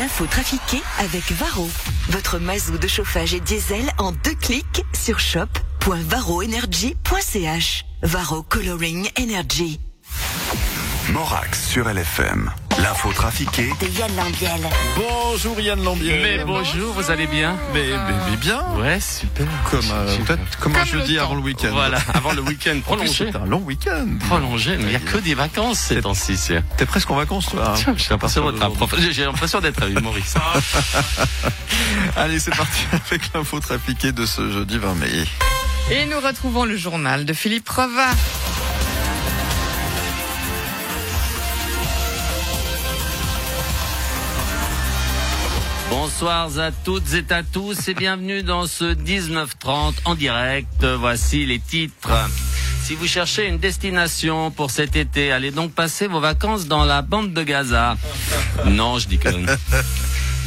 L'info trafiquée avec Varro. Votre mazou de chauffage et diesel en deux clics sur shop.varroenergy.ch. Varro Coloring Energy. Morax sur LFM. L'info trafiquée De Yann Lambiel. Bonjour Yann Lambier. Mais bonjour, vous allez bien Mais, mais- mais bien. Ouais, super. Comme, euh, peut-être comme un jeudi avant le week-end. Voilà, avant le week-end prolongé. C'est un long week-end. Prolongé, mais il n'y a que des vacances ces temps-ci. T'es presque en vacances, toi. hein J'ai l'impression d'être un prof- J'ai l'impression d'être un humoriste. Allez, c'est parti avec l'info trafiquée de ce jeudi 20 mai. Et nous retrouvons le journal de Philippe Reva. Bonsoir à toutes et à tous et bienvenue dans ce 1930 en direct. Voici les titres. Si vous cherchez une destination pour cet été, allez donc passer vos vacances dans la bande de Gaza. Non, je déconne.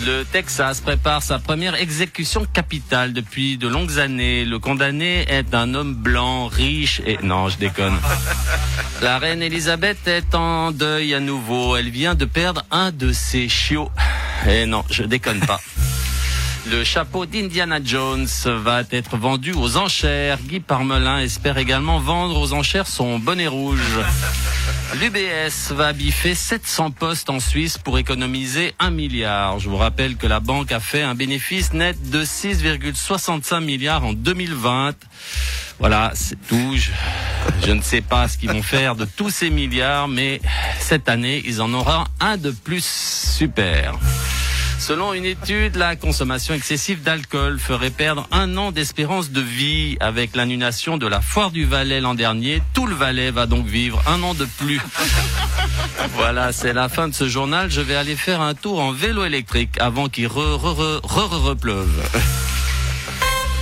Le Texas prépare sa première exécution capitale depuis de longues années. Le condamné est un homme blanc, riche et... Non, je déconne. La reine Elisabeth est en deuil à nouveau. Elle vient de perdre un de ses chiots. Et non, je déconne pas. Le chapeau d'Indiana Jones va être vendu aux enchères. Guy Parmelin espère également vendre aux enchères son bonnet rouge. L'UBS va biffer 700 postes en Suisse pour économiser 1 milliard. Je vous rappelle que la banque a fait un bénéfice net de 6,65 milliards en 2020. Voilà, c'est tout. Je, ne sais pas ce qu'ils vont faire de tous ces milliards, mais cette année, ils en auront un de plus super. Selon une étude, la consommation excessive d'alcool ferait perdre un an d'espérance de vie. Avec l'annulation de la foire du Valais l'an dernier, tout le Valais va donc vivre un an de plus. voilà, c'est la fin de ce journal. Je vais aller faire un tour en vélo électrique avant qu'il re, re, re, re, repleuve.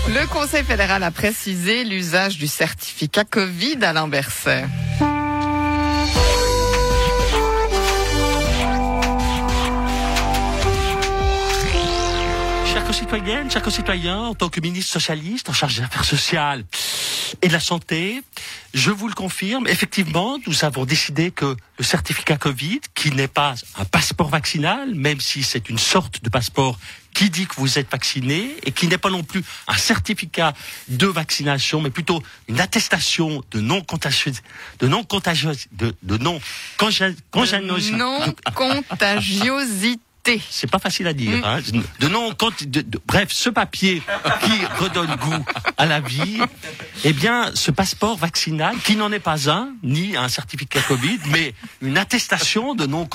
Le Conseil fédéral a précisé l'usage du certificat Covid à Berset. Concitoyennes, chers concitoyens, en tant que ministre socialiste en charge des affaires sociales et de la santé, je vous le confirme, effectivement, nous avons décidé que le certificat Covid, qui n'est pas un passeport vaccinal, même si c'est une sorte de passeport qui dit que vous êtes vacciné, et qui n'est pas non plus un certificat de vaccination, mais plutôt une attestation de non contagieux, de non contagieux, de, de non congé- congénosité. Non contagiosité. C'est pas facile à dire. Hein. De non, quand, de- de- bref, ce papier qui redonne goût à la vie, eh bien, ce passeport vaccinal, qui n'en est pas un, ni un certificat Covid, mais une attestation de non,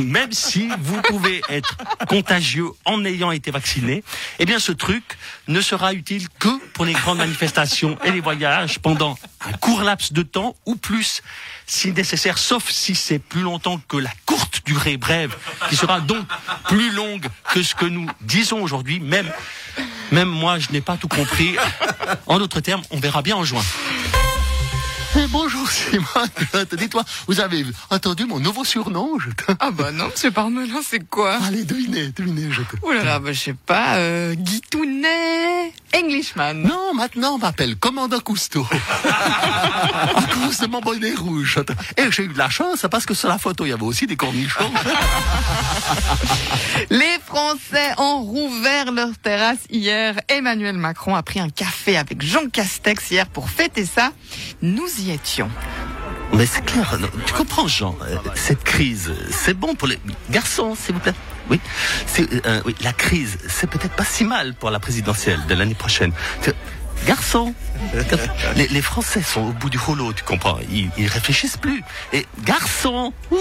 même si vous pouvez être contagieux en ayant été vacciné, eh bien, ce truc ne sera utile que pour les grandes manifestations et les voyages pendant un court laps de temps ou plus, si nécessaire, sauf si c'est plus longtemps que la courte durée brève, qui sera donc plus longue que ce que nous disons aujourd'hui. Même, même moi, je n'ai pas tout compris. En d'autres termes, on verra bien en juin. Eh, bonjour Simon, dis-toi, vous avez entendu mon nouveau surnom je te... Ah bah non, monsieur Parmelin, c'est quoi? Allez, devinez, devinez, je te... Oh là là, bah je sais pas, euh, Guitounet, Englishman. Non, maintenant on m'appelle Commandant Cousteau. à cause de mon bonnet rouge. Et j'ai eu de la chance parce que sur la photo, il y avait aussi des cornichons. Les Français ont rouvert leur terrasse hier. Emmanuel Macron a pris un café avec Jean Castex hier pour fêter ça. Nous y étions. Mais c'est clair, tu comprends Jean, euh, cette crise, c'est bon pour les garçons, s'il vous plaît. Euh, oui, la crise, c'est peut-être pas si mal pour la présidentielle de l'année prochaine. Garçons, les, Français sont au bout du rouleau, tu comprends Ils, ils réfléchissent plus. Et garçons, ouh,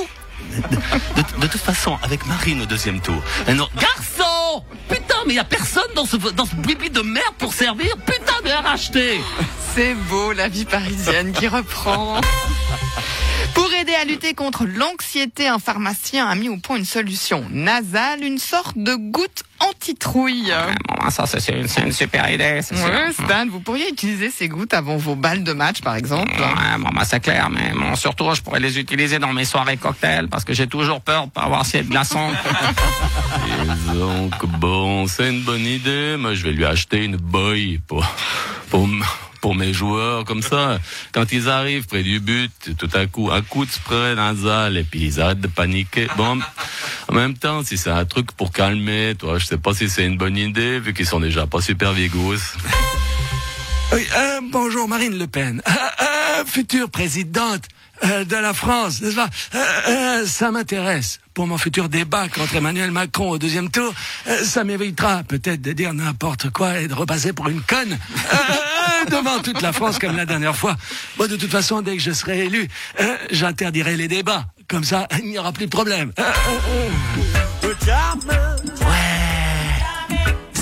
de, de- de toute façon, avec Marine au deuxième tour. et non, garçons, putain, mais il y a personne dans ce dans de merde pour servir. Putain, à racheter. C'est beau la vie parisienne qui reprend. Pour aider à lutter contre l'anxiété, un pharmacien a mis au point une solution nasale, une sorte de goutte anti-trouille. Bon, ça, c'est une, c'est une super idée, c'est sûr. Ouais, Stan, vous pourriez utiliser ces gouttes avant vos balles de match, par exemple. Ouais, bon, bah, c'est clair, mais bon, surtout, je pourrais les utiliser dans mes soirées cocktails parce que j'ai toujours peur de pas avoir assez de glaçons. Donc, bon, c'est une bonne idée, mais je vais lui acheter une boy pour, pour, pour mes joueurs comme ça. Quand ils arrivent près du but, tout à coup, un coup de spray nasal et puis ils arrêtent de paniquer. Bon, en même temps, si c'est un truc pour calmer, toi, je sais pas si c'est une bonne idée vu qu'ils sont déjà pas super vigous. Oui, euh, bonjour Marine Le Pen, euh, euh, future présidente euh, de la France, n'est-ce pas Euh, euh, Ça m'intéresse pour mon futur débat contre Emmanuel Macron au deuxième tour. Ça m'évitera peut-être de dire n'importe quoi et de repasser pour une conne devant toute la France comme la dernière fois. Moi, de toute façon, dès que je serai élu, j'interdirai les débats. Comme ça, il n'y aura plus de problème.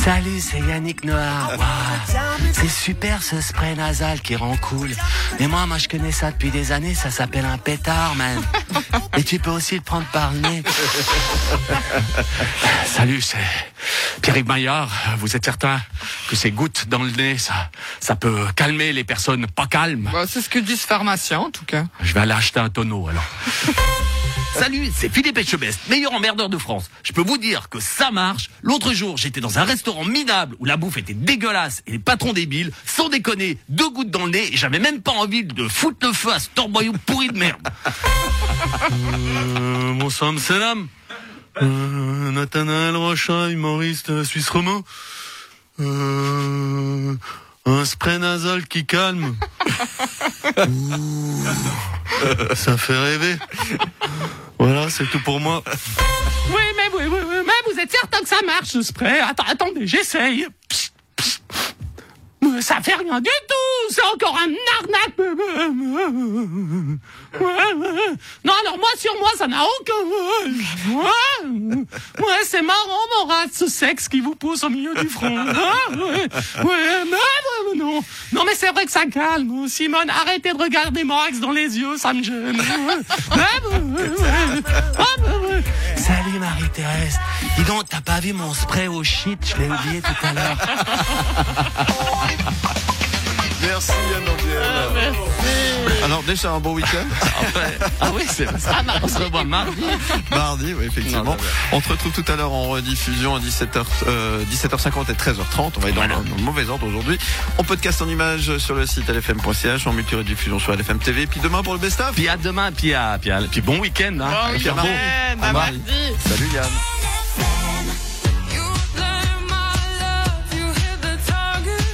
Salut, c'est Yannick Noir. Waouh. C'est super ce spray nasal qui rend cool. Mais moi, moi, je connais ça depuis des années. Ça s'appelle un pétard, man. Et tu peux aussi le prendre par le nez. Salut, c'est Pierre-Yves Maillard. Vous êtes certain que ces gouttes dans le nez, ça, ça peut calmer les personnes pas calmes? Bah, c'est ce que dit ce pharmacien, en tout cas. Je vais aller acheter un tonneau, alors. Salut, c'est Philippe Etchebest, meilleur emmerdeur de France. Je peux vous dire que ça marche. L'autre jour, j'étais dans un restaurant minable où la bouffe était dégueulasse et les patrons débiles, sans déconner, deux gouttes dans le nez et j'avais même pas envie de foutre le feu à ce torboyau pourri de merde. Euh, mon Sam Salam. Euh, Nathanaël Rocha, humoriste suisse romain. Euh, un spray nasal qui calme. Ouh, ça fait rêver. Voilà, c'est tout pour moi. Oui, mais oui, oui, vous êtes certain que ça marche ce spray Attends, attendez, j'essaye. Ça fait rien du tout, c'est encore un arnaque. Ouais, ouais. Non, alors moi sur moi, ça n'a aucun. Ouais, ouais c'est marrant, mon rat, ce sexe qui vous pousse au milieu du front. Ouais, ouais, non, non, mais c'est vrai que ça calme. Simone, arrêtez de regarder Max dans les yeux, ça me gêne. Ouais, ouais, ouais, ouais. Ah, bah, ouais. Salut Marie-Thérèse. Dis donc, t'as pas vu mon spray au shit? Je l'ai oublié tout à l'heure. Merci Yann Ambiel. Alors déjà un bon week-end. Ah oui, c'est ça. On se revoit mardi. Mardi, oui, effectivement. On te retrouve tout à l'heure en rediffusion à 17h, euh, 17h50 et 13h30. On va être dans, le- dans le mauvais ordre aujourd'hui. On podcast en images sur le site lfm.ch, en multi-rediffusion sur LFM TV. Puis demain pour le best-of. Puis à demain, puis à, puis, à- puis bon week-end. Hein. Bon Puis à week-end, bon. à mardi. Salut Yann.